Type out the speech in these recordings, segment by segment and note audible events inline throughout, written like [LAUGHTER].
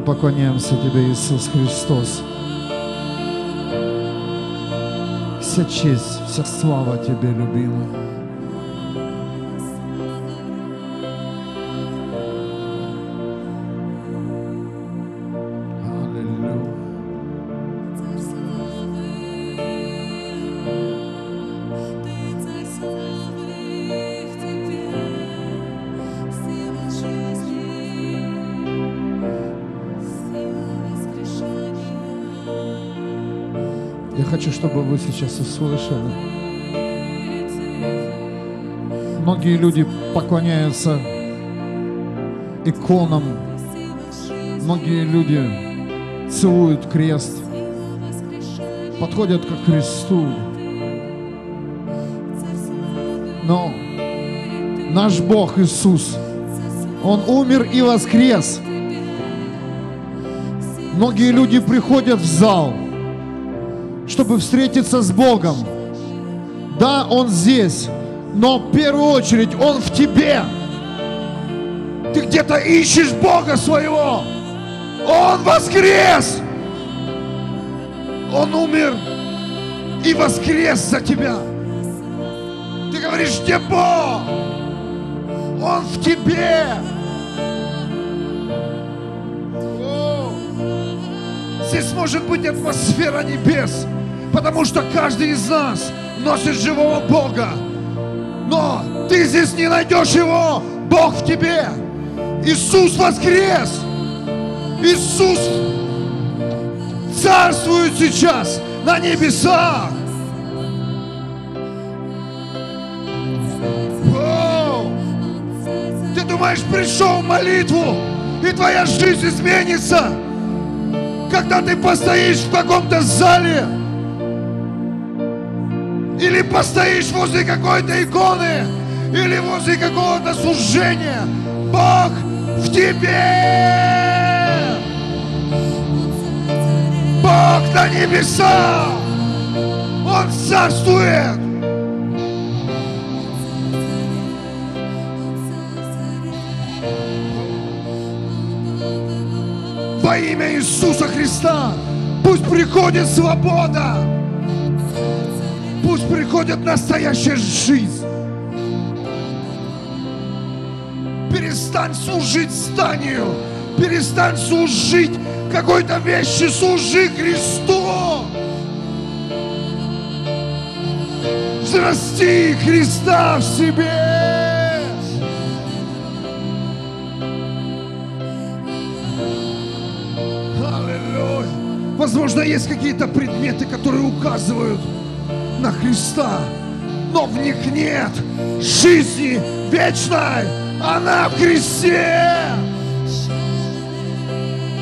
поклоняемся Тебе, Иисус Христос. Вся честь, вся слава Тебе, любимый. Чтобы вы сейчас услышали. Многие люди поклоняются иконам. Многие люди целуют крест, подходят к кресту. Но наш Бог Иисус, Он умер и воскрес. Многие люди приходят в зал, чтобы встретиться с Богом. Да, Он здесь, но в первую очередь Он в тебе. Ты где-то ищешь Бога своего. Он воскрес. Он умер и воскрес за тебя. Ты говоришь, где Бог? Он в тебе. Здесь может быть атмосфера небес, потому что каждый из нас носит живого Бога. Но ты здесь не найдешь его, Бог в тебе. Иисус воскрес. Иисус царствует сейчас на небесах. Ты думаешь, пришел в молитву, и твоя жизнь изменится, когда ты постоишь в каком-то зале, или постоишь возле какой-то иконы, или возле какого-то служения. Бог в тебе! Бог на небесах! Он царствует! Во имя Иисуса Христа пусть приходит свобода! Пусть приходит настоящая жизнь! Перестань служить зданию! Перестань служить какой-то вещи, служи Христу! Взрасти Христа в себе! Возможно, есть какие-то предметы, которые указывают на Христа, но в них нет жизни вечной. Она в Христе.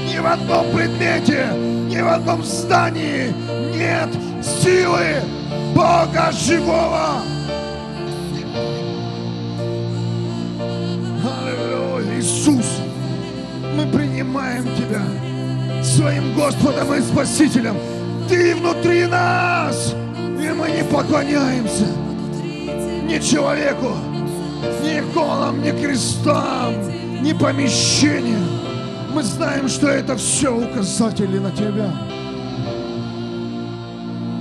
Ни в одном предмете, ни в одном здании нет силы Бога живого. Аллилуйя, Иисус, мы принимаем Тебя своим Господом и Спасителем. Ты внутри нас, и мы не поклоняемся ни человеку, ни иконам, ни крестам, ни помещениям. Мы знаем, что это все указатели на Тебя.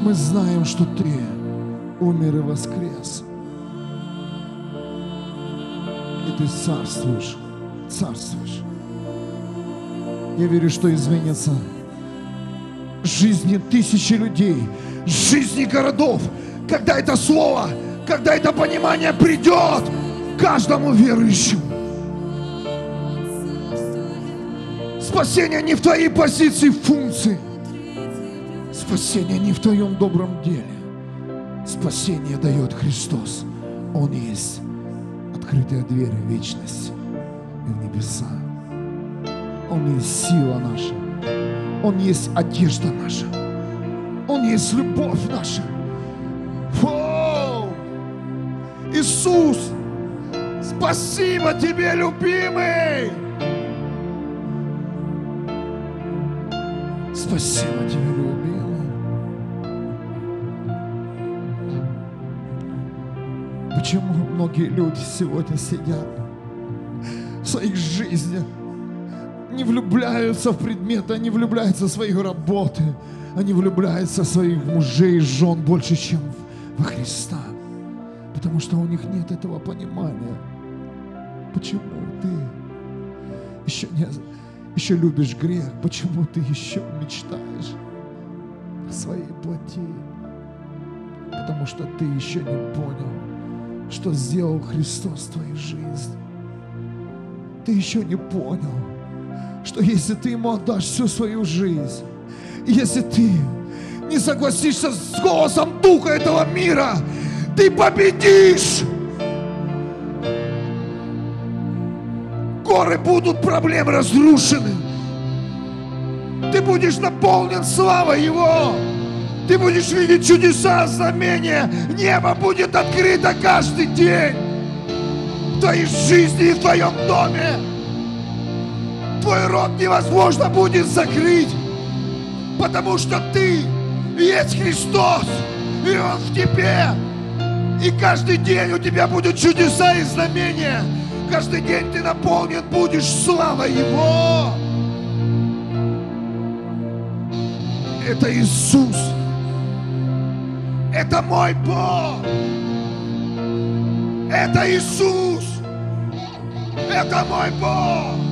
Мы знаем, что Ты умер и воскрес. И Ты царствуешь, царствуешь. Я верю, что изменится жизни тысячи людей, жизни городов, когда это слово, когда это понимание придет каждому верующему. Спасение не в твоей позиции, функции. Спасение не в твоем добром деле. Спасение дает Христос. Он есть открытая дверь в вечность и в небеса. Он есть сила наша. Он есть одежда наша. Он есть любовь наша. Воу! Иисус, спасибо тебе, любимый! Спасибо тебе, любимый. Почему многие люди сегодня сидят в своих жизнях, не влюбляются в предметы, они влюбляются в свои работы, они влюбляются в своих мужей и жен больше, чем во Христа. Потому что у них нет этого понимания. Почему ты еще, не, еще любишь грех? Почему ты еще мечтаешь о своей плоти? Потому что ты еще не понял, что сделал Христос в твоей жизни. Ты еще не понял, что если ты ему отдашь всю свою жизнь, если ты не согласишься с голосом Духа этого мира, ты победишь. Горы будут проблем разрушены. Ты будешь наполнен славой Его. Ты будешь видеть чудеса, знамения. Небо будет открыто каждый день. В твоей жизни и в твоем доме. Твой рот невозможно будет закрыть. Потому что ты есть Христос. И Он в тебе. И каждый день у тебя будут чудеса и знамения. Каждый день ты наполнен будешь славой Его. Это Иисус. Это мой Бог. Это Иисус. Это мой Бог.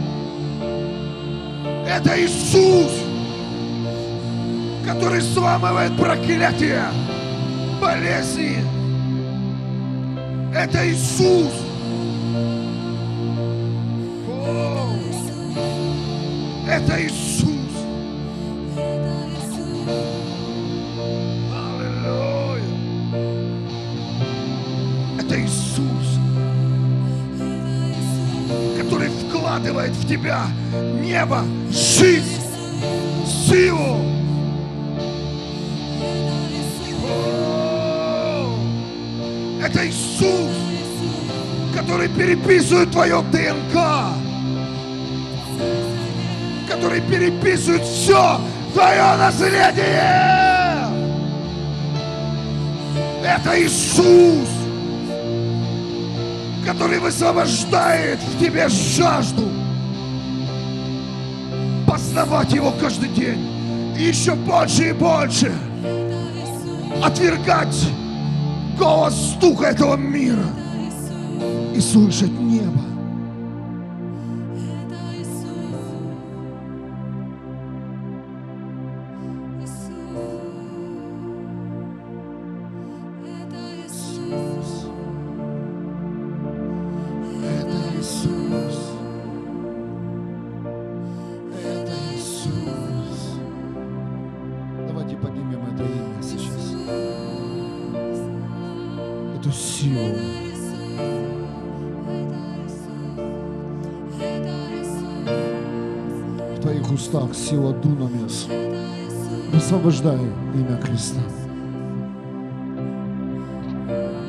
Это Иисус, который сламывает проклятие, болезни. Это Иисус. Это Иисус. Аллилуйя. Это Иисус, который вкладывает в тебя небо, жизнь, силу. Это Иисус, который переписывает твое ДНК, который переписывает все твое наследие. Это Иисус, который высвобождает в тебе жажду познавать Его каждый день. И еще больше и больше отвергать голос духа этого мира и слышать небо. Сила Дунамес. Высвобождай имя Христа.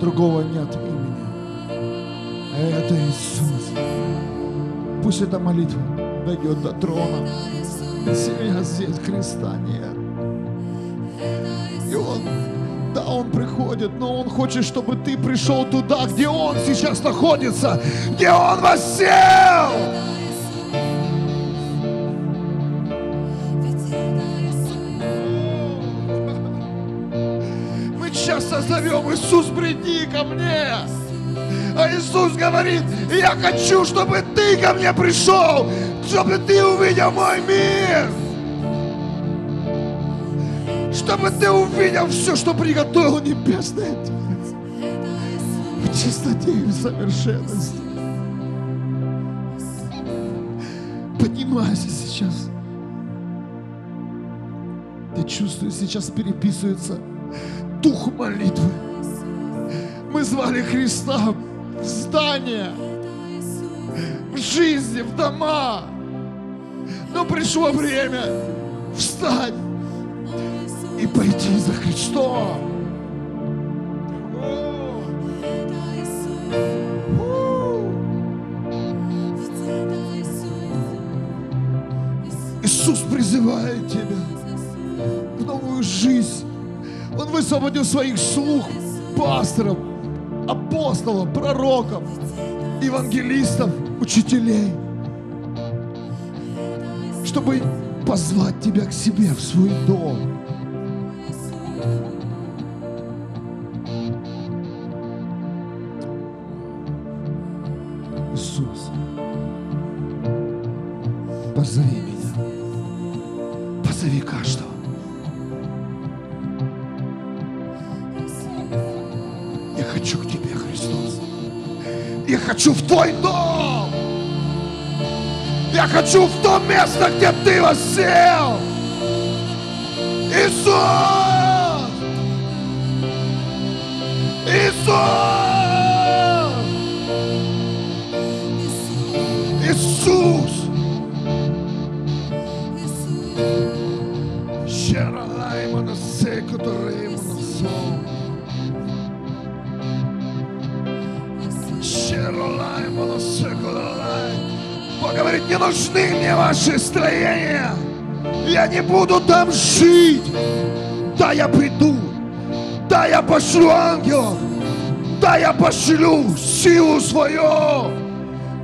Другого нет имени. Это Иисус. Пусть эта молитва дойдет до трона. Семья здесь Христа нет. И Он, да, Он приходит, но Он хочет, чтобы ты пришел туда, где Он сейчас находится, где Он воссел. Иисус, приди ко мне. А Иисус говорит, я хочу, чтобы ты ко мне пришел, чтобы ты увидел мой мир. Чтобы ты увидел все, что приготовил Небесный Отец. В чистоте и в совершенности. Поднимайся сейчас. Я чувствую, сейчас переписывается дух молитвы. Звали Христа в здание, в жизни, в дома. Но пришло время встать и пойти за Христом. Иисус призывает тебя в новую жизнь. Он высвободил своих слуг, пасторов, апостолов, пророков, евангелистов, учителей. чтобы позвать тебя к себе в свой дом. Твой дом. Я хочу в то место, где ты воссел. Иисус! Иисус! Иисус! Щера лаймана секу тореймана Бог говорит, не нужны мне ваши строения. Я не буду там жить. Да, я приду. Да, я пошлю ангелов. Да, я пошлю силу свою.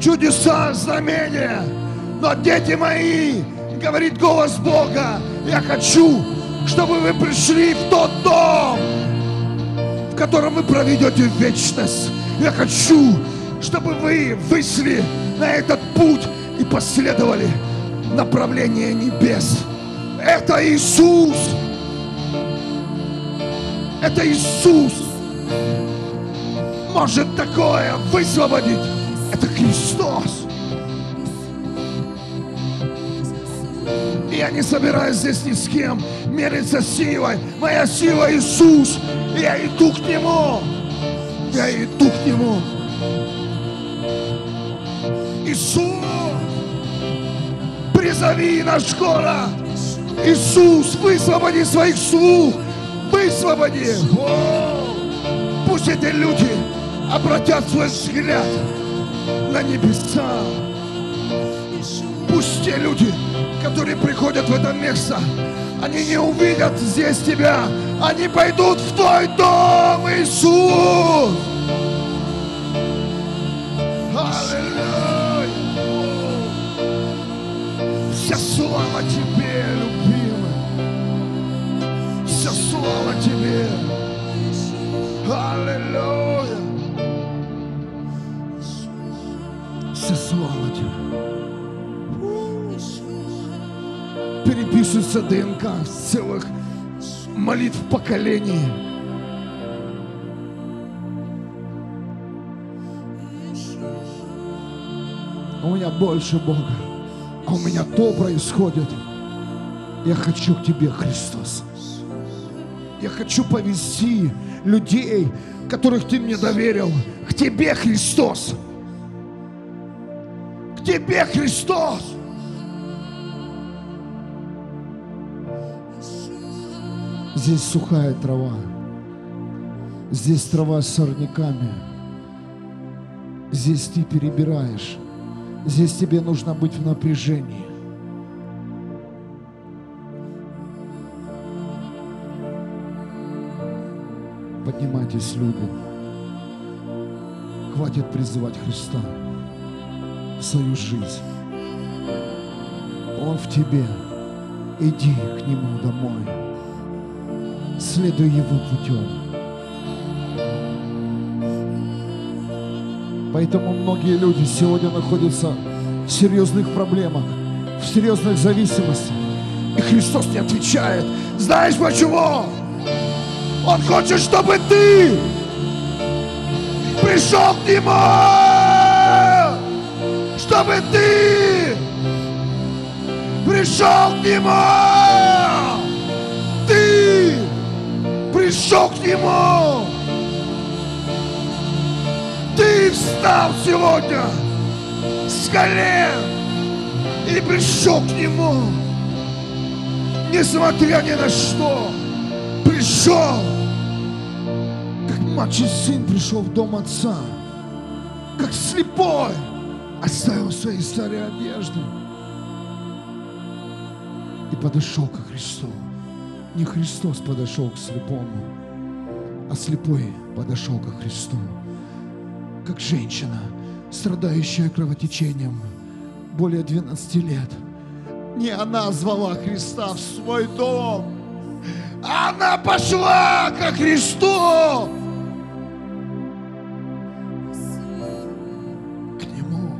Чудеса, знамения. Но дети мои, говорит голос Бога, я хочу, чтобы вы пришли в тот дом, в котором вы проведете вечность. Я хочу, чтобы вы вышли на этот путь и последовали направление небес. Это Иисус. Это Иисус может такое высвободить. Это Христос. И я не собираюсь здесь ни с кем мериться силой. Моя сила Иисус. Я иду к Нему. Я иду к Нему. Иисус, призови наш город. Иисус, высвободи своих слуг. Высвободи. О, Пусть эти люди обратят свой взгляд на небеса. Пусть те люди, которые приходят в это место, они не увидят здесь тебя, они пойдут в твой дом, Иисус. Слава тебе, любимый. Вся слава тебе. Аллилуйя. Вся слава тебе. Переписывается ДНК целых молитв поколений. У меня больше Бога, у меня то происходит. Я хочу к Тебе, Христос. Я хочу повести людей, которых Ты мне доверил, к Тебе, Христос. К Тебе, Христос. Здесь сухая трава. Здесь трава с сорняками. Здесь ты перебираешь. Здесь тебе нужно быть в напряжении. Поднимайтесь, люди. Хватит призывать Христа в свою жизнь. Он в тебе. Иди к Нему домой. Следуй Его путем. Поэтому многие люди сегодня находятся в серьезных проблемах, в серьезных зависимостях. И Христос не отвечает. Знаешь почему? Он хочет, чтобы ты пришел к Нему, чтобы ты пришел к Нему. Ты пришел к Нему. Ты встал сегодня с колен и пришел к Нему, несмотря ни на что, пришел, как младший сын пришел в дом отца, как слепой оставил свои старые одежды и подошел ко Христу. Не Христос подошел к слепому, а слепой подошел ко Христу как женщина, страдающая кровотечением более 12 лет. Не она звала Христа в свой дом. Она пошла ко Христу. К Нему.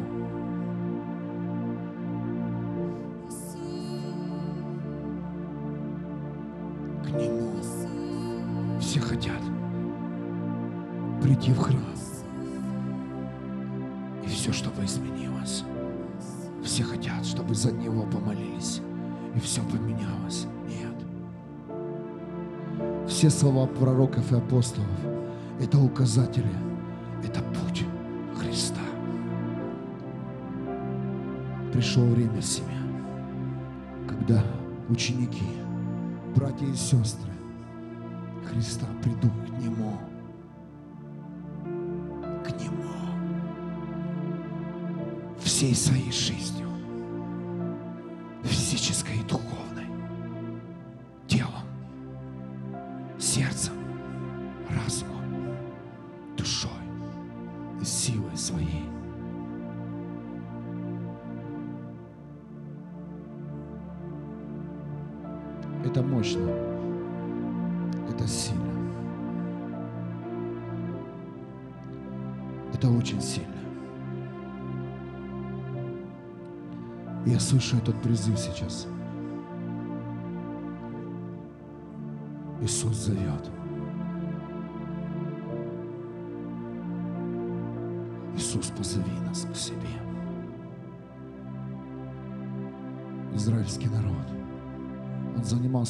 К Нему. Все хотят прийти в храм. Чтобы изменилось. Все хотят, чтобы за Него помолились. И все поменялось. Нет. Все слова пророков и апостолов – это указатели, это путь Христа. Пришло время, семья, когда ученики, братья и сестры Христа придут к Нему. Всей своей жизнью.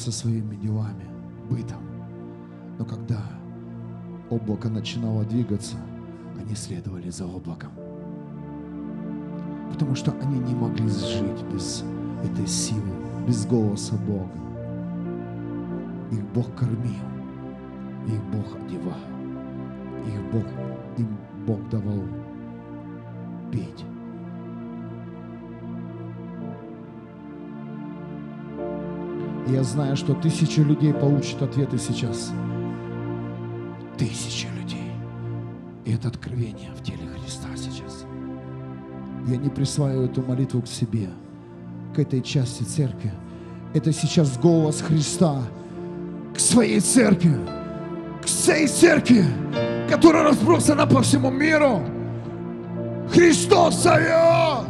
Занимался своими делами, бытом. Но когда облако начинало двигаться, они следовали за облаком. Потому что они не могли жить без этой силы, без голоса Бога. Их Бог кормил, их Бог одевал, их Бог, им Бог давал петь. Я знаю, что тысячи людей получат ответы сейчас. Тысячи людей. И это откровение в теле Христа сейчас. Я не присваиваю эту молитву к себе, к этой части церкви. Это сейчас голос Христа к своей церкви, к всей церкви, которая разбросана по всему миру. Христос зовет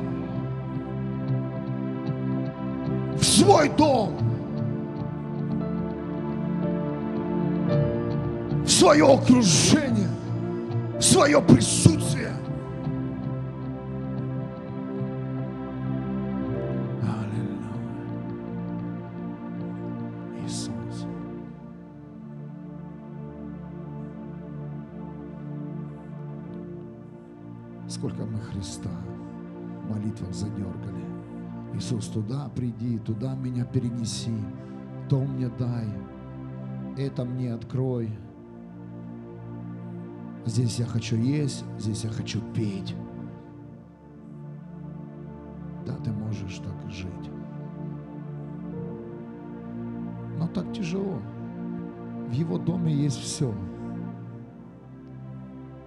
в свой дом, свое окружение, свое присутствие. Иисус. Сколько мы Христа в задергали. Иисус, туда приди, туда меня перенеси, то мне дай, это мне открой. Здесь я хочу есть, здесь я хочу петь. Да, ты можешь так жить. Но так тяжело. В его доме есть все.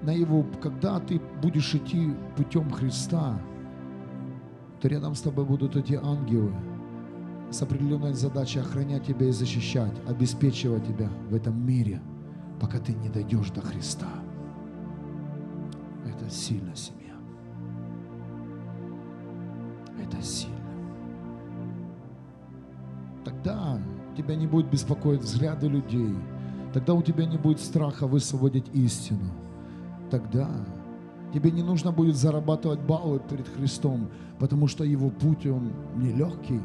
На его, когда ты будешь идти путем Христа, то рядом с тобой будут эти ангелы с определенной задачей охранять тебя и защищать, обеспечивать тебя в этом мире, пока ты не дойдешь до Христа. Это сильно, семья. Это сильно. Тогда тебя не будет беспокоить взгляды людей. Тогда у тебя не будет страха высвободить истину. Тогда тебе не нужно будет зарабатывать баллы перед Христом, потому что его путь, он нелегкий.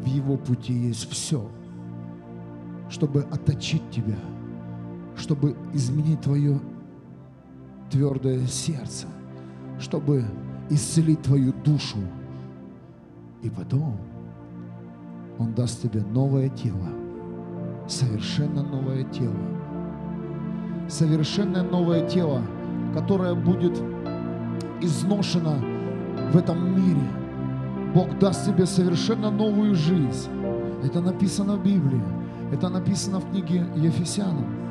В его пути есть все, чтобы отточить тебя, чтобы изменить твое твердое сердце, чтобы исцелить твою душу. И потом Он даст тебе новое тело, совершенно новое тело, совершенно новое тело, которое будет изношено в этом мире. Бог даст тебе совершенно новую жизнь. Это написано в Библии. Это написано в книге Ефесянам.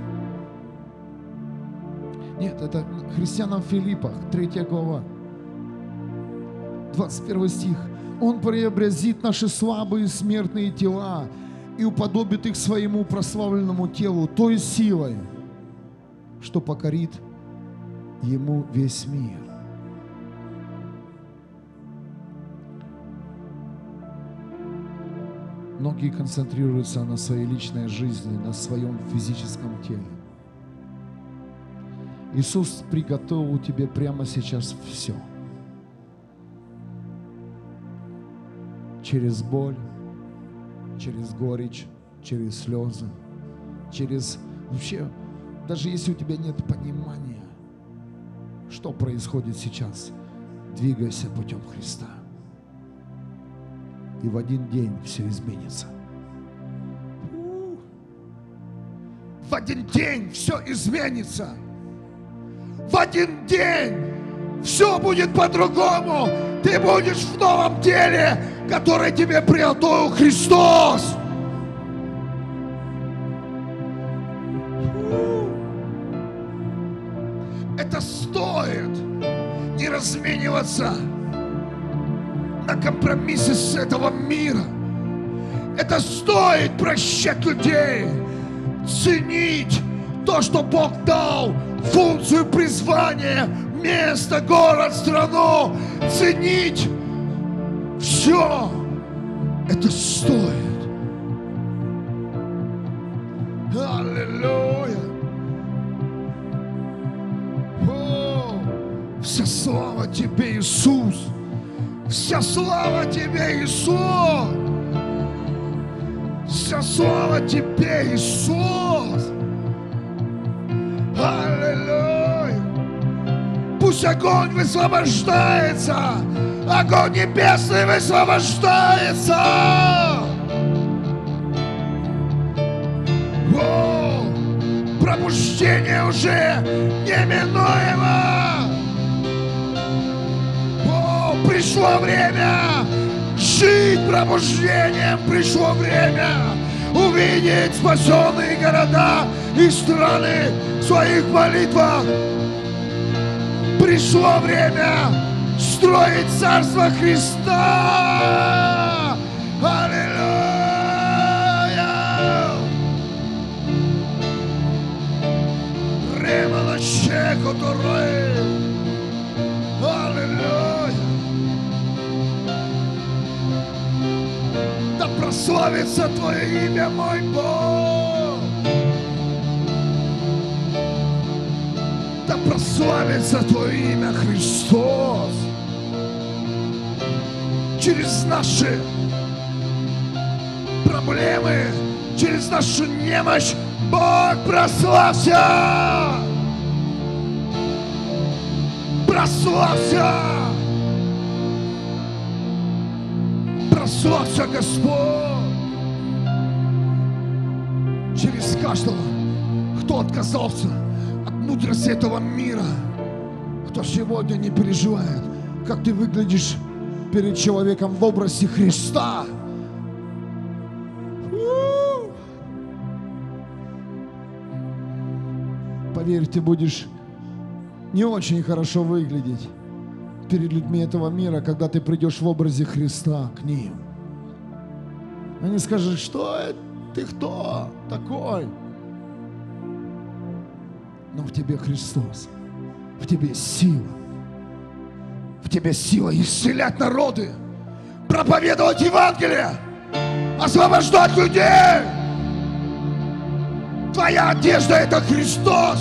Нет, это христианам в Филиппах, 3 глава, 21 стих. Он преобразит наши слабые смертные тела и уподобит их своему прославленному телу той силой, что покорит ему весь мир. Многие концентрируются на своей личной жизни, на своем физическом теле. Иисус приготовил тебе прямо сейчас все. Через боль, через горечь, через слезы, через вообще, даже если у тебя нет понимания, что происходит сейчас, двигайся путем Христа. И в один день все изменится. В один день все изменится. В один день все будет по-другому. Ты будешь в новом теле, которое тебе приготовил Христос. Это стоит не размениваться на компромиссы с этого мира. Это стоит прощать людей, ценить то, что Бог дал, функцию призвания, место, город, страну, ценить все. Это стоит. Аллилуйя. О, вся слава Тебе, Иисус. Вся слава Тебе, Иисус. Вся слава Тебе, Иисус. Аллилуйя. Пусть огонь высвобождается. Огонь небесный высвобождается. О, пробуждение уже неминуемо. О, пришло время жить пробуждением, пришло время увидеть спасенные города и страны своих молитвах. Пришло время строить Царство Христа. Аллилуйя! Ремала щеку Аллилуйя! Да прославится Твое имя, мой Бог! Прославится Твое имя, Христос! Через наши проблемы, через нашу немощь Бог прославься! Прославься! Прославься, Господь! Через каждого, кто отказался от мудрости этого мира, кто сегодня не переживает, как ты выглядишь перед человеком в образе Христа. У! Поверь, ты будешь не очень хорошо выглядеть перед людьми этого мира, когда ты придешь в образе Христа к ним. Они скажут, что это? ты кто такой? Но в тебе Христос, в тебе сила, в тебе сила исцелять народы, проповедовать Евангелие, освобождать людей. Твоя одежда это Христос.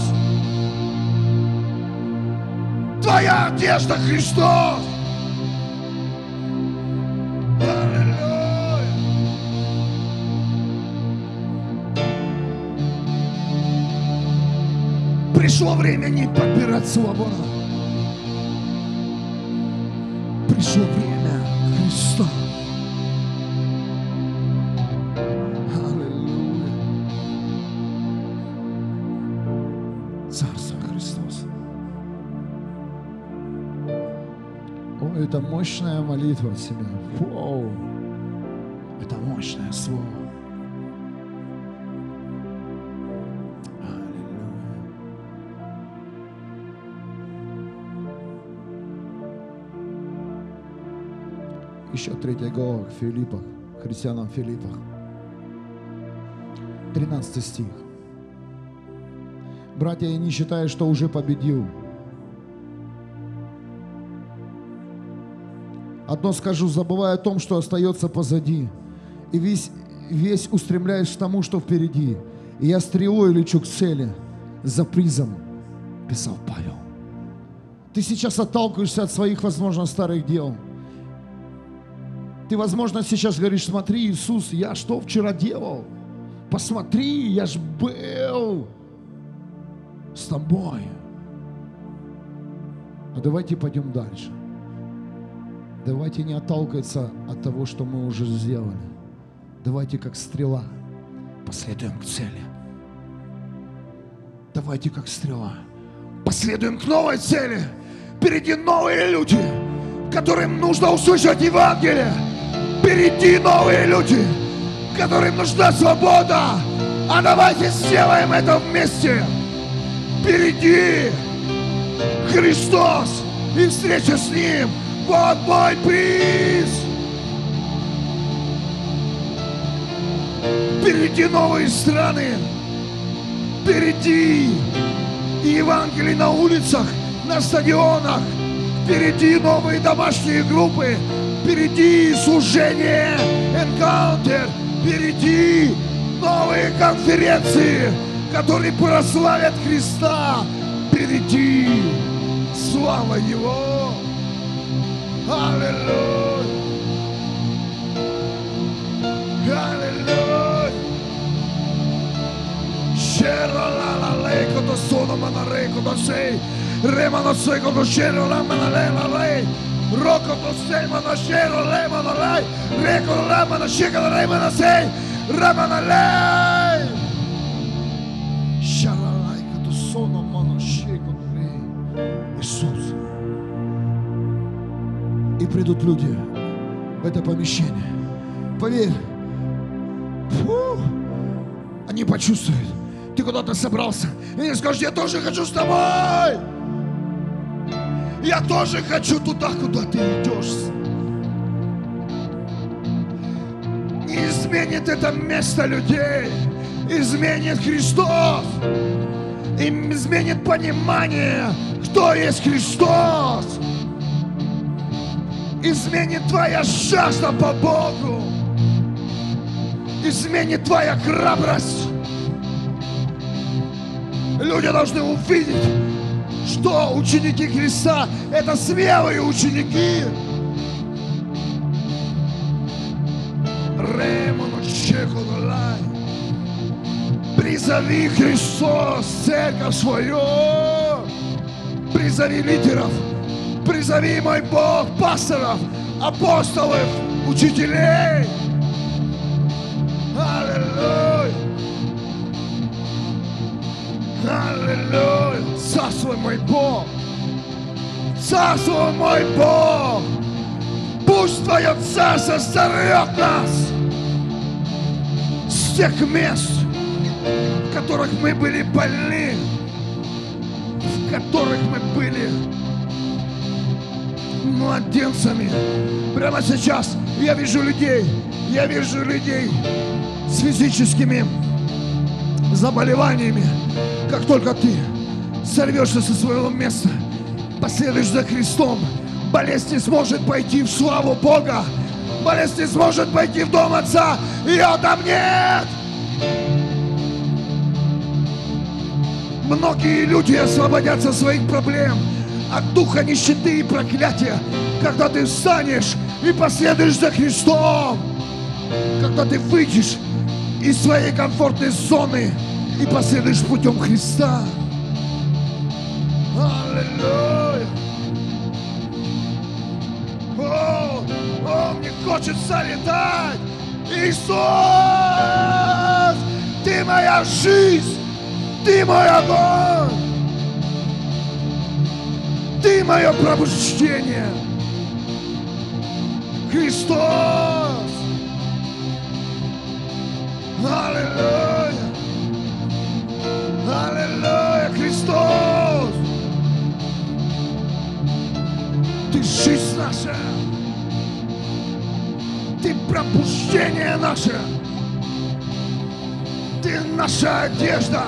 Твоя одежда Христос. Пришло время не подбирать слова. Пришло время Христа. Аллилуйя. Царство Христос. О, это мощная молитва от себя. Вау. Это мощное слово. Еще третья глава к Филиппах, христианам Филиппах. 13 стих. Братья, я не считаю, что уже победил. Одно скажу, забывая о том, что остается позади, и весь, весь устремляюсь к тому, что впереди. И я стрелой лечу к цели за призом, писал Павел. Ты сейчас отталкиваешься от своих, возможно, старых дел. Ты, возможно, сейчас говоришь, смотри, Иисус, я что вчера делал? Посмотри, я ж был с тобой. А давайте пойдем дальше. Давайте не отталкиваться от того, что мы уже сделали. Давайте как стрела последуем к цели. Давайте как стрела последуем к новой цели. Впереди новые люди, которым нужно услышать Евангелие. Впереди новые люди, которым нужна свобода. А давайте сделаем это вместе. Впереди Христос и встреча с Ним. Вот мой приз. Впереди новые страны. Впереди Евангелие на улицах, на стадионах. Впереди новые домашние группы. Впереди служение, энкаунтер. Впереди новые конференции, которые прославят Христа. Впереди слава Его. Аллилуйя. Аллилуйя. Shera la la le koto sono manare koto sei. Remano sei koto shero la manale la lei. Roko to sei mano shero le mano lei. Reko la mano sheka la re mano sei. Ramana lei. Shara la koto sono mano sheko lei. Иисус. И придут люди в это помещение. Поверь, фу, они почувствуют, ты куда-то собрался. И они скажут, я тоже хочу с тобой. Я тоже хочу туда, куда ты идешь. Не изменит это место людей. Изменит Христос. И изменит понимание, кто есть Христос. Изменит твоя жажда по Богу. Изменит твоя храбрость. Люди должны увидеть, что ученики Христа – это смелые ученики. Призови Христос, церковь свою. Призови лидеров. Призови, мой Бог, пасторов, апостолов, учителей. Аллилуйя. Аллилуйя! Царствуй мой Бог! Царствуй мой Бог! Пусть Твое Царство сорвет нас с тех мест, в которых мы были больны, в которых мы были младенцами. Прямо сейчас я вижу людей, я вижу людей с физическими заболеваниями, как только ты сорвешься со своего места, последуешь за Христом, болезнь не сможет пойти в славу Бога, болезнь не сможет пойти в дом Отца, ее там нет! Многие люди освободятся от своих проблем, от духа нищеты и проклятия, когда ты встанешь и последуешь за Христом, когда ты выйдешь из своей комфортной зоны и последуешь путем Христа. Аллилуйя! О, о, мне хочется летать! Иисус! Ты моя жизнь! Ты мой огонь! Ты мое пробуждение! Христос! Аллилуйя! Аллилуйя, Христос! Ты жизнь наша! рождение наше. Ты наша одежда.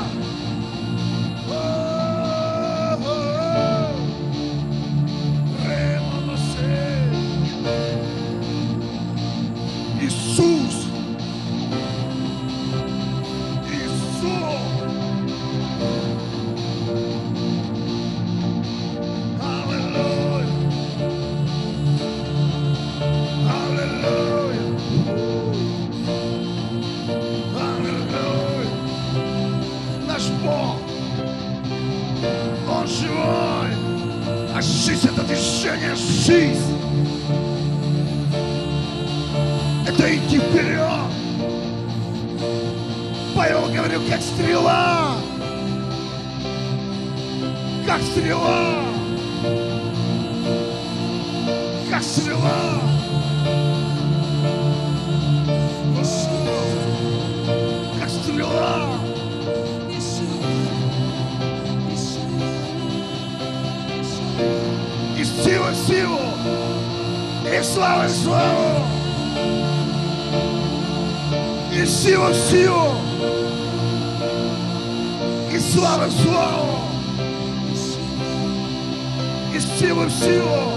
Силу.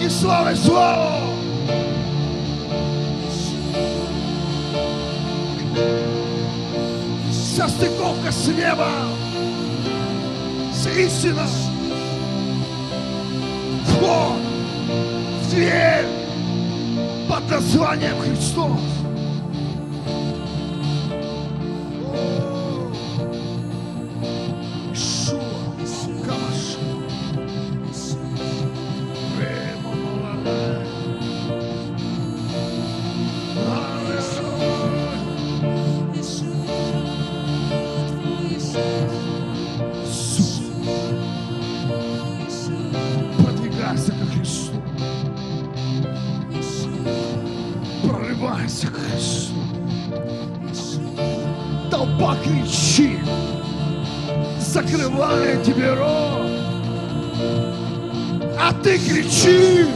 И слава в славу. Состыковка с неба. С истиной. Вход в дверь под названием Христос. Толпа кричит, закрывая тебе рот. А ты кричи,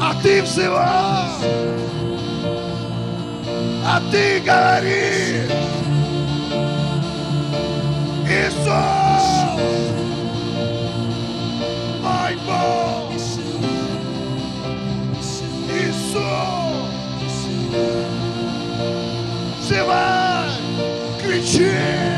а ты взывай, а ты говори. Иисус, мой Бог, Иисус, кричи.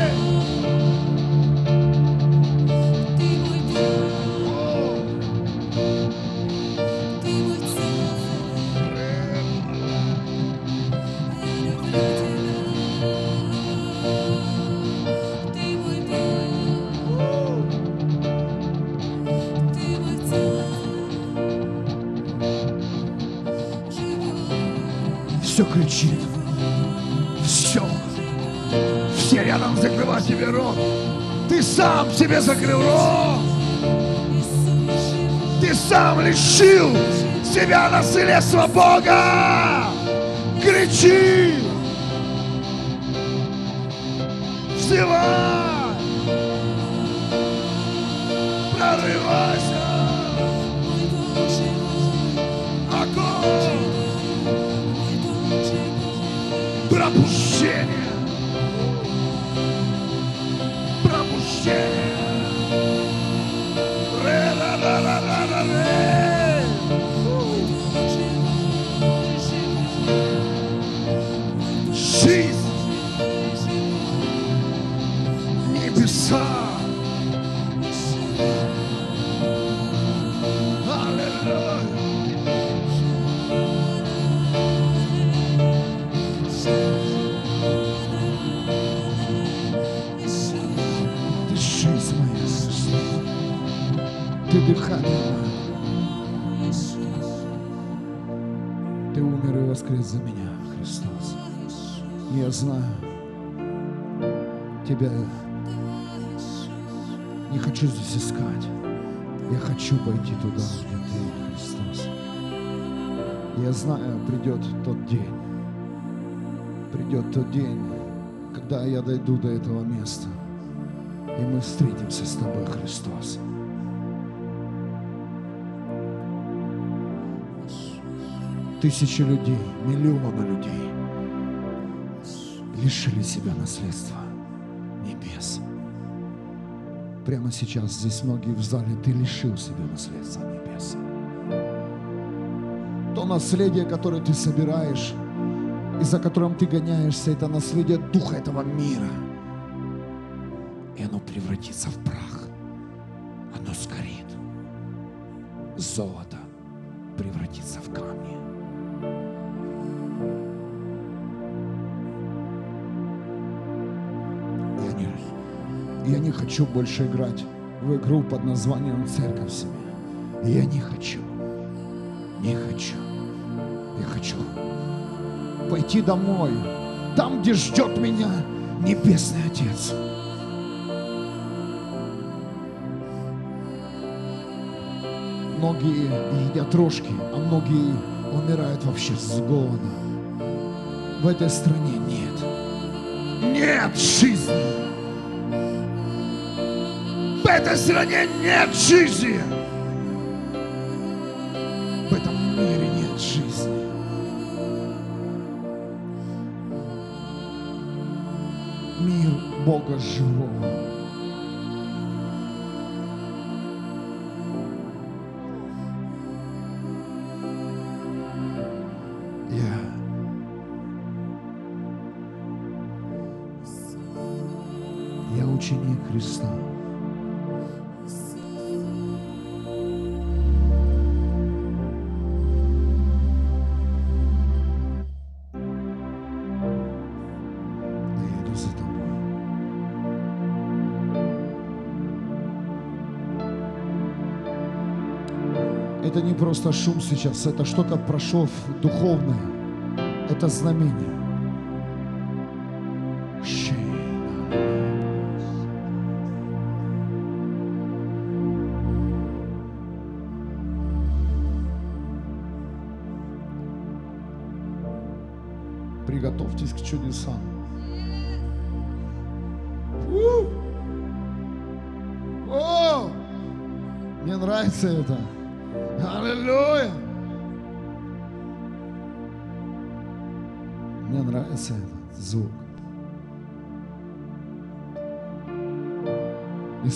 Все рядом закрывают тебе рот. Ты сам себе закрыл рот. Ты сам лишил себя наследства Бога. Кричи. Взывай. Прорывайся. Я знаю, Тебя не хочу здесь искать. Я хочу пойти туда, где Ты, Христос. Я знаю, придет тот день. Придет тот день, когда я дойду до этого места. И мы встретимся с Тобой, Христос. Тысячи людей, миллионы людей лишили себя наследства небес. Прямо сейчас здесь многие в зале, ты лишил себя наследства небес. То наследие, которое ты собираешь, и за которым ты гоняешься, это наследие духа этого мира. И оно превратится в прах. Оно сгорит. Золото превратится в камни. Я не хочу больше играть в игру под названием «Церковь себе». Я не хочу. Не хочу. Я хочу пойти домой, там, где ждет меня Небесный Отец. Многие едят рожки, а многие умирают вообще с голода. В этой стране нет. Нет жизни. В этой стране нет жизни. В этом мире нет жизни. Мир Бога живого. Просто шум сейчас, это что-то прошел духовное. Это знамение.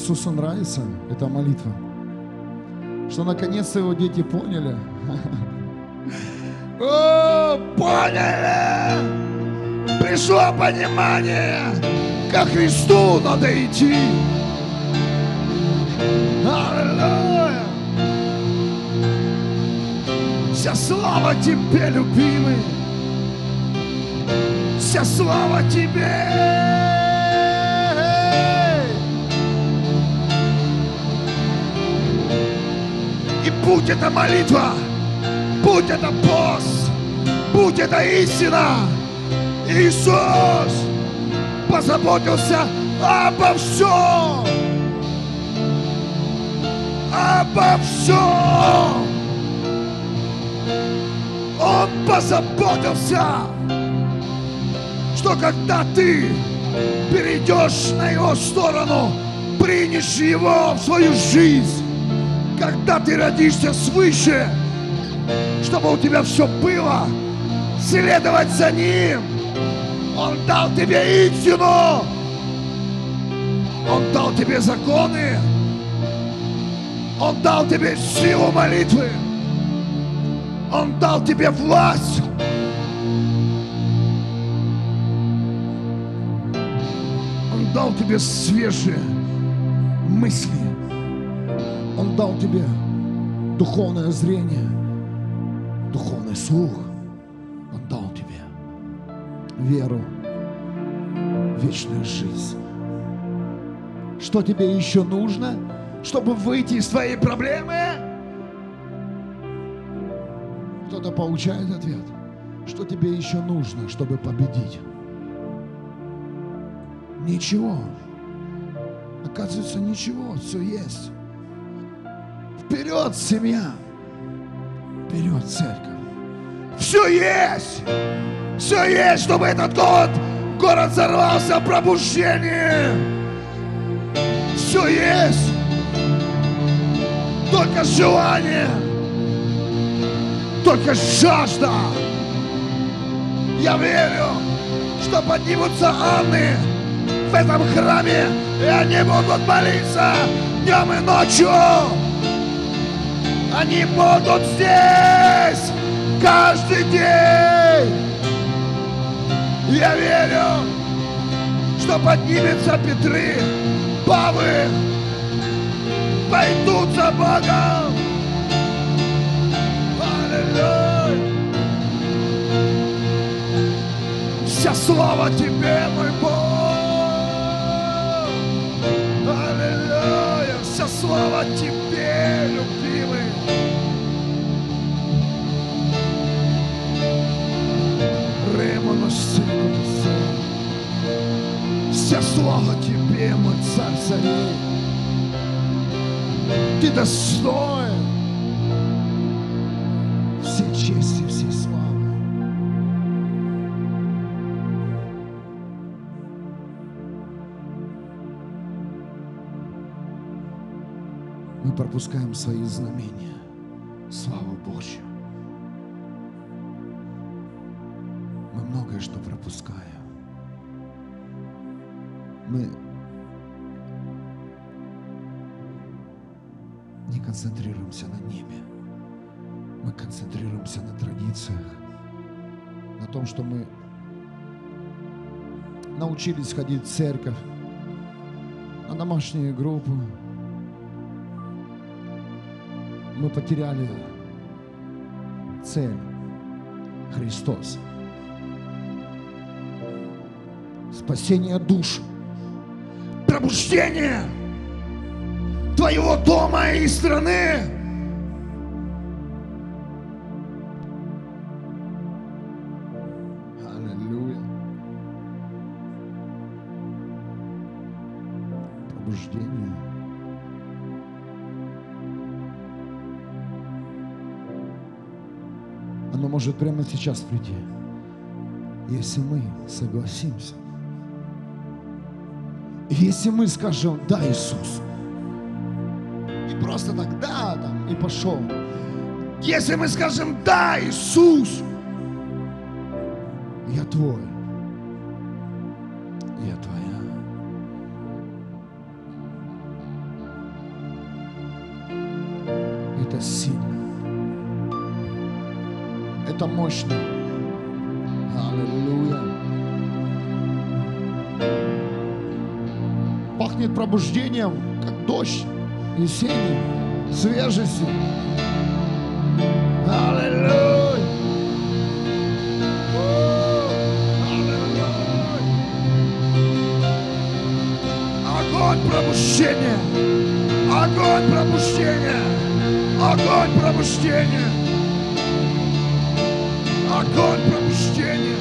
Иисусу нравится эта молитва. Что наконец-то его дети поняли. [LAUGHS] О, поняли! Пришло понимание, ко Христу надо идти. Аллилуйя! Вся слава Тебе, любимый! Вся слава Тебе! Будь это молитва, будь это пост, будь это истина, Иисус позаботился обо всем, обо всем. Он позаботился, что когда ты перейдешь на его сторону, принешь его в свою жизнь, когда ты родишься свыше, чтобы у тебя все было, следовать за ним. Он дал тебе истину, он дал тебе законы, он дал тебе силу молитвы. Он дал тебе власть. Он дал тебе свежие мысли. Дал тебе духовное зрение, духовный слух. Он дал тебе веру, вечную жизнь. Что тебе еще нужно, чтобы выйти из твоей проблемы? Кто-то получает ответ. Что тебе еще нужно, чтобы победить? Ничего. Оказывается, ничего, все есть. Вперед, семья! Вперед, церковь! Все есть! Все есть, чтобы этот год, город взорвался пробуждением! Все есть! Только желание! только жажда. Я верю, что поднимутся Анны в этом храме, и они будут молиться днем и ночью. Они будут здесь каждый день. Я верю, что поднимется Петры, Павы, пойдут за Богом. Аллилуйя. Вся слава Тебе, мой Бог. Аллилуйя. Вся слава Тебе, любимый. Мой царь царей. Ты достоин всей чести, всей славы. Мы пропускаем свои знамения. Слава Божью. Мы многое что пропускаем. Мы не концентрируемся на небе. Мы концентрируемся на традициях, на том, что мы научились ходить в церковь, на домашнюю группу. Мы потеряли цель. Христос. Спасение душ. Пробуждение твоего дома и страны. Аллилуйя. Пробуждение. Оно может прямо сейчас прийти, если мы согласимся. Если мы скажем «Да, Иисус», просто так «Да» там, и пошел. Если мы скажем «Да, Иисус», я твой, я твоя. Это сильно. Это мощно. Аллилуйя. Пахнет пробуждением, как дождь весенний, свежести. Аллилуйя. Огонь пробуждения. Огонь пробуждения. Огонь пробуждения. Огонь пробуждения.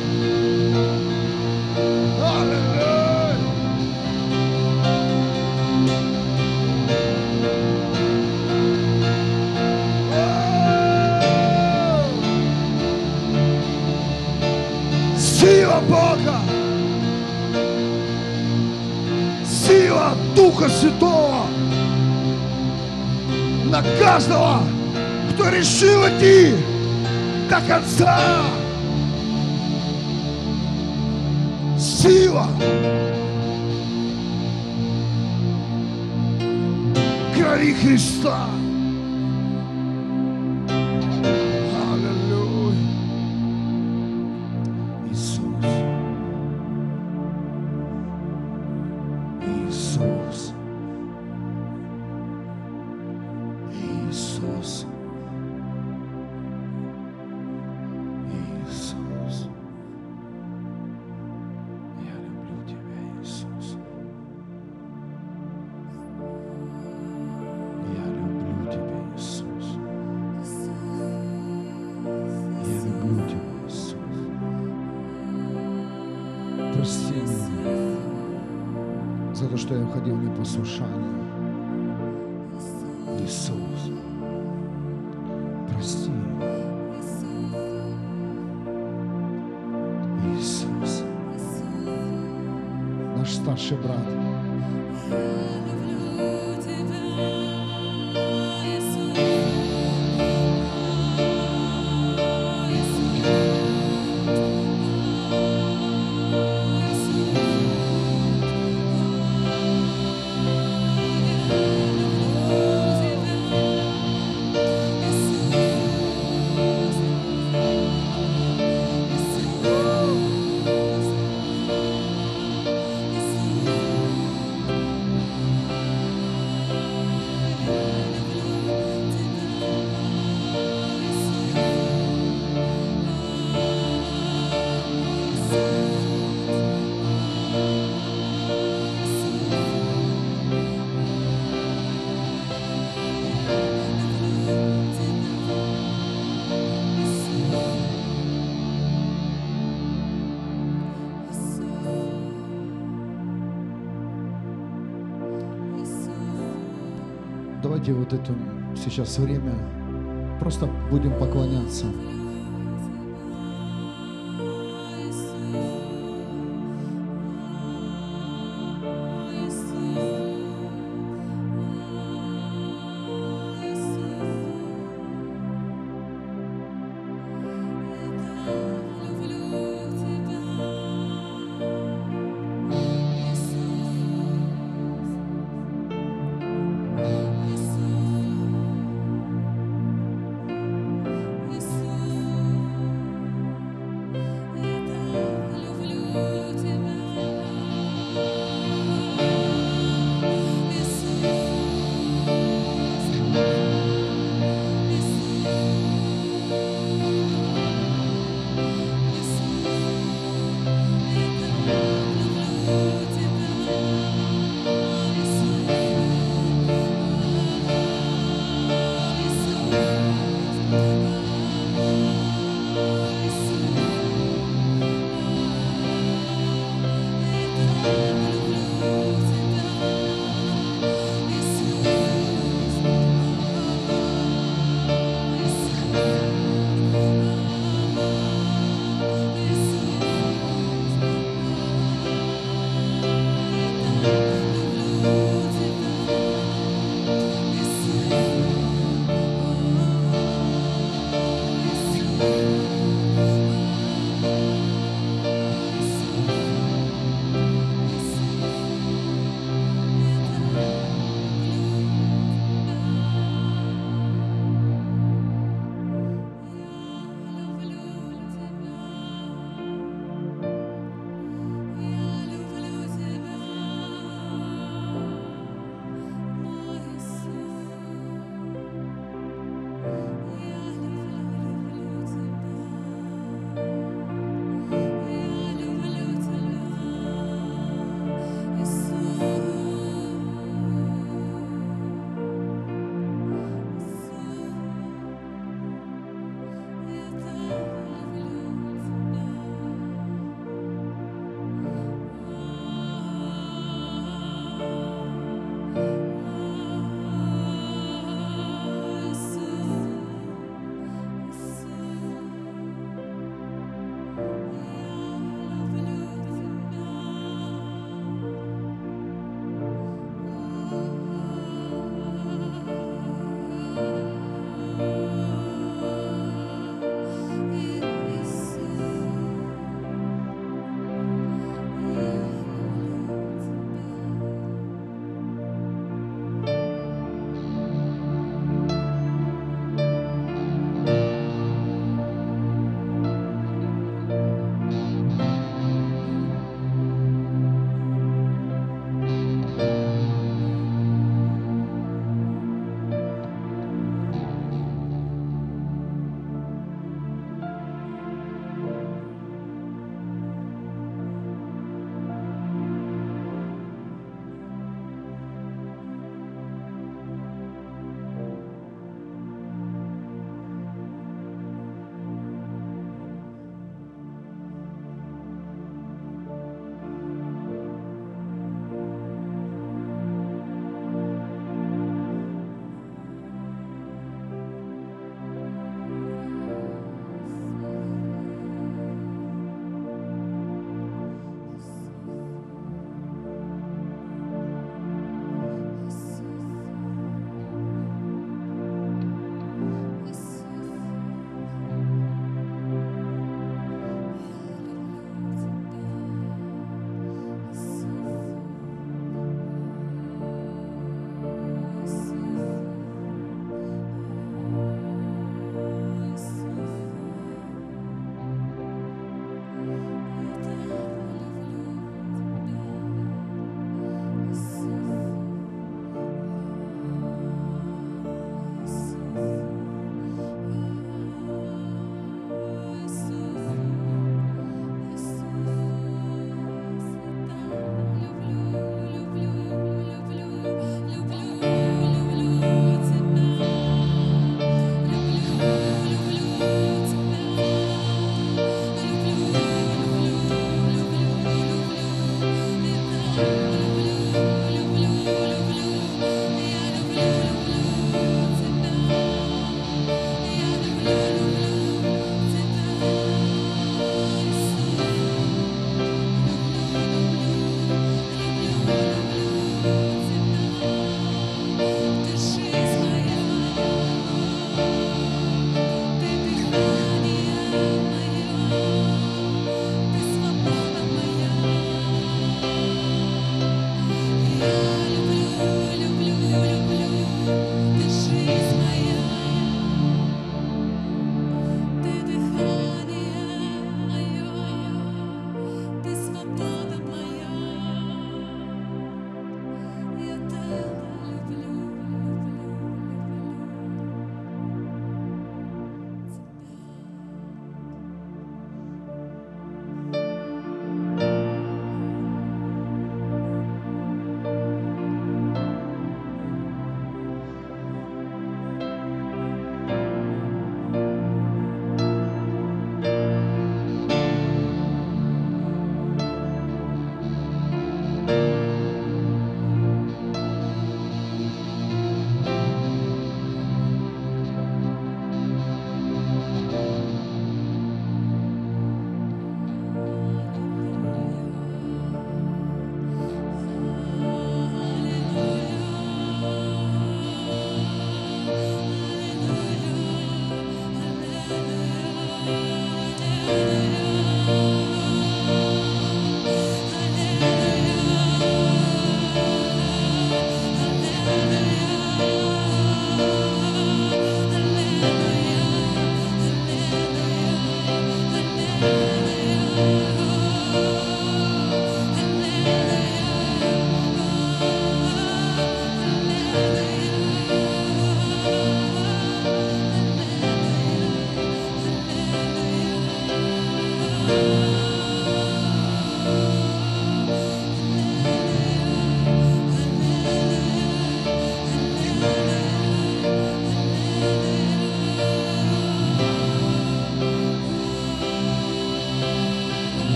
Бога, сила Духа Святого на каждого, кто решил идти до конца. Сила крови Христа. Давайте вот это сейчас время просто будем поклоняться.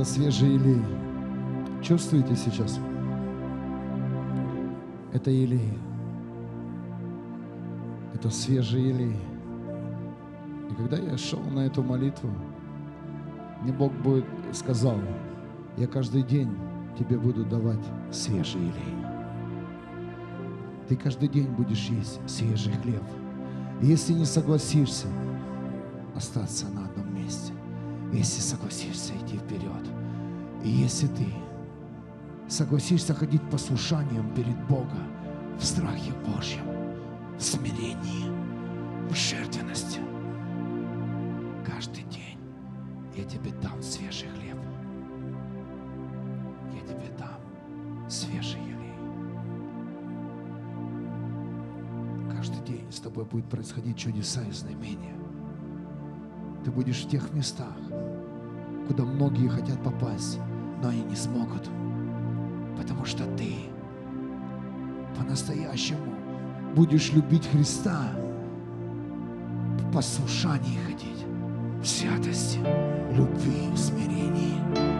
Это свежий елей. Чувствуете сейчас? Это елей. Это свежий елей. И когда я шел на эту молитву, мне Бог будет сказал, я каждый день тебе буду давать свежий елей. Ты каждый день будешь есть свежий хлеб. И если не согласишься остаться на одном месте, если согласишься идти вперед, и если ты согласишься ходить послушанием перед Богом в страхе Божьем, в смирении, в жертвенности, каждый день я тебе дам свежий хлеб. Я тебе дам свежий елей. Каждый день с тобой будет происходить чудеса и знамения. Ты будешь в тех местах, куда многие хотят попасть, но они не смогут, потому что ты по-настоящему будешь любить Христа, в послушании ходить, в святости, любви, в смирении.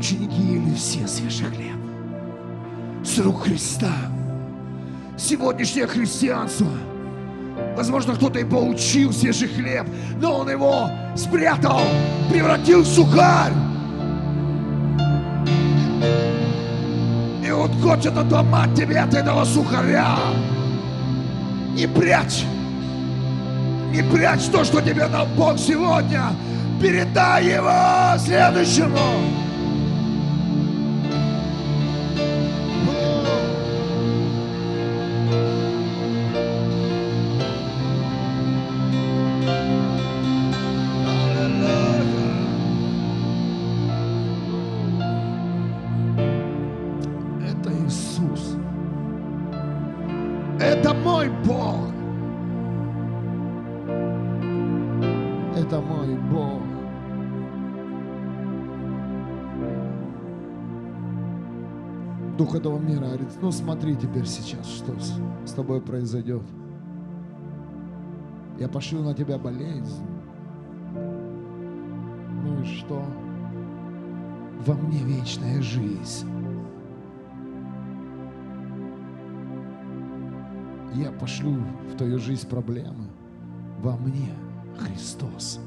Ученики ели все свежий хлеб с рук Христа. Сегодняшнее христианство, возможно, кто-то и получил свежий хлеб, но он его спрятал, превратил в сухарь. И вот хочет отломать тебе от этого сухаря. Не прячь, не прячь то, что тебе дал Бог сегодня. Передай его следующему. Этого мира говорит, ну смотри теперь сейчас, что с, тобой произойдет. Я пошлю на тебя болезнь. Ну и что? Во мне вечная жизнь. Я пошлю в твою жизнь проблемы. Во мне Христос.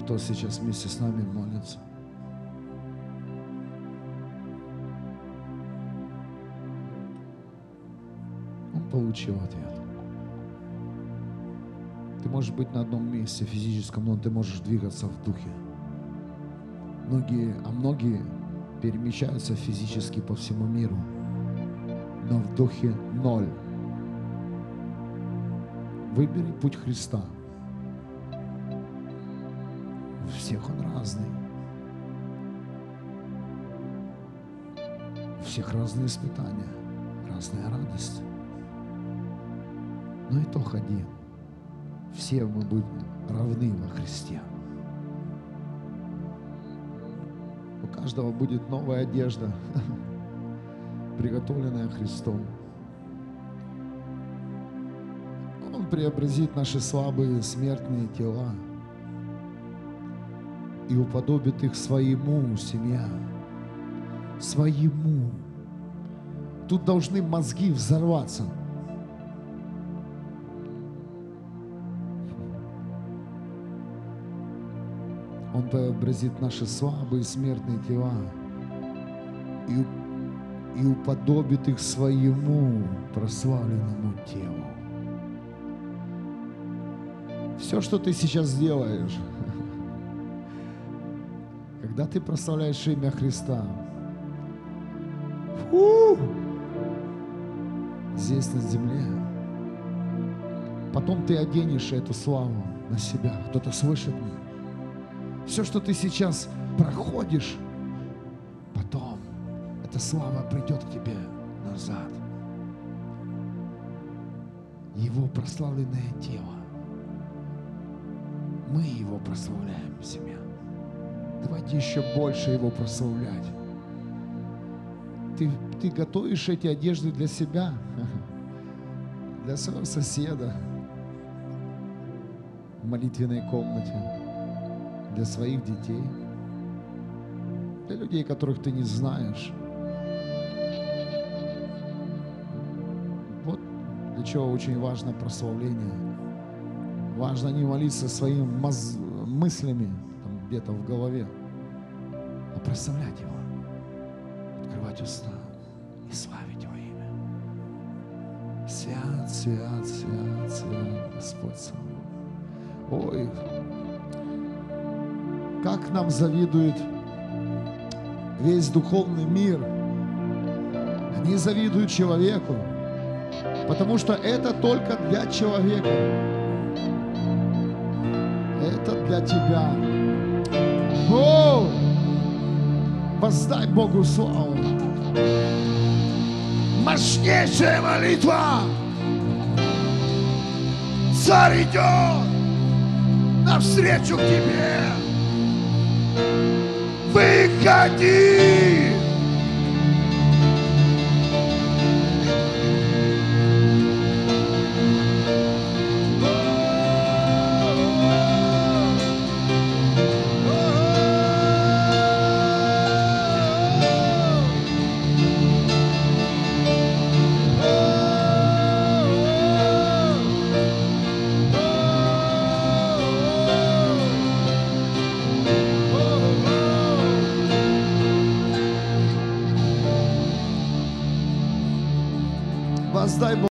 Кто сейчас вместе с нами молится. Он получил ответ. Ты можешь быть на одном месте физическом, но ты можешь двигаться в духе. Многие, а многие перемещаются физически по всему миру, но в духе ноль. Выбери путь Христа. Всех он разный. У всех разные испытания, разная радость. Но итог один. Все мы будем равны во Христе. У каждого будет новая одежда, [LAUGHS] приготовленная Христом. Он преобразит наши слабые смертные тела и уподобит их своему, семья, своему. Тут должны мозги взорваться. Он преобразит наши слабые смертные тела и, и уподобит их своему прославленному телу. Все, что ты сейчас делаешь, когда ты прославляешь имя Христа, фу, здесь на земле, потом ты оденешь эту славу на себя. Кто-то слышит меня? Все, что ты сейчас проходишь, потом эта слава придет к тебе назад. Его прославленное тело. Мы его прославляем, семья. Давайте еще больше его прославлять. Ты, ты готовишь эти одежды для себя, [LAUGHS] для своего соседа в молитвенной комнате для своих детей, для людей, которых ты не знаешь. Вот для чего очень важно прославление. Важно не молиться своими мыслями где-то в голове, а прославлять Его, открывать уста и славить Его имя. Свят, свят, свят, свят, Господь Саваоф. Ой, как нам завидует весь духовный мир. Они завидуют человеку, потому что это только для человека. Это для тебя. Воздай Богу славу. Мощнейшая молитва. Царь идет навстречу к тебе. Выходи!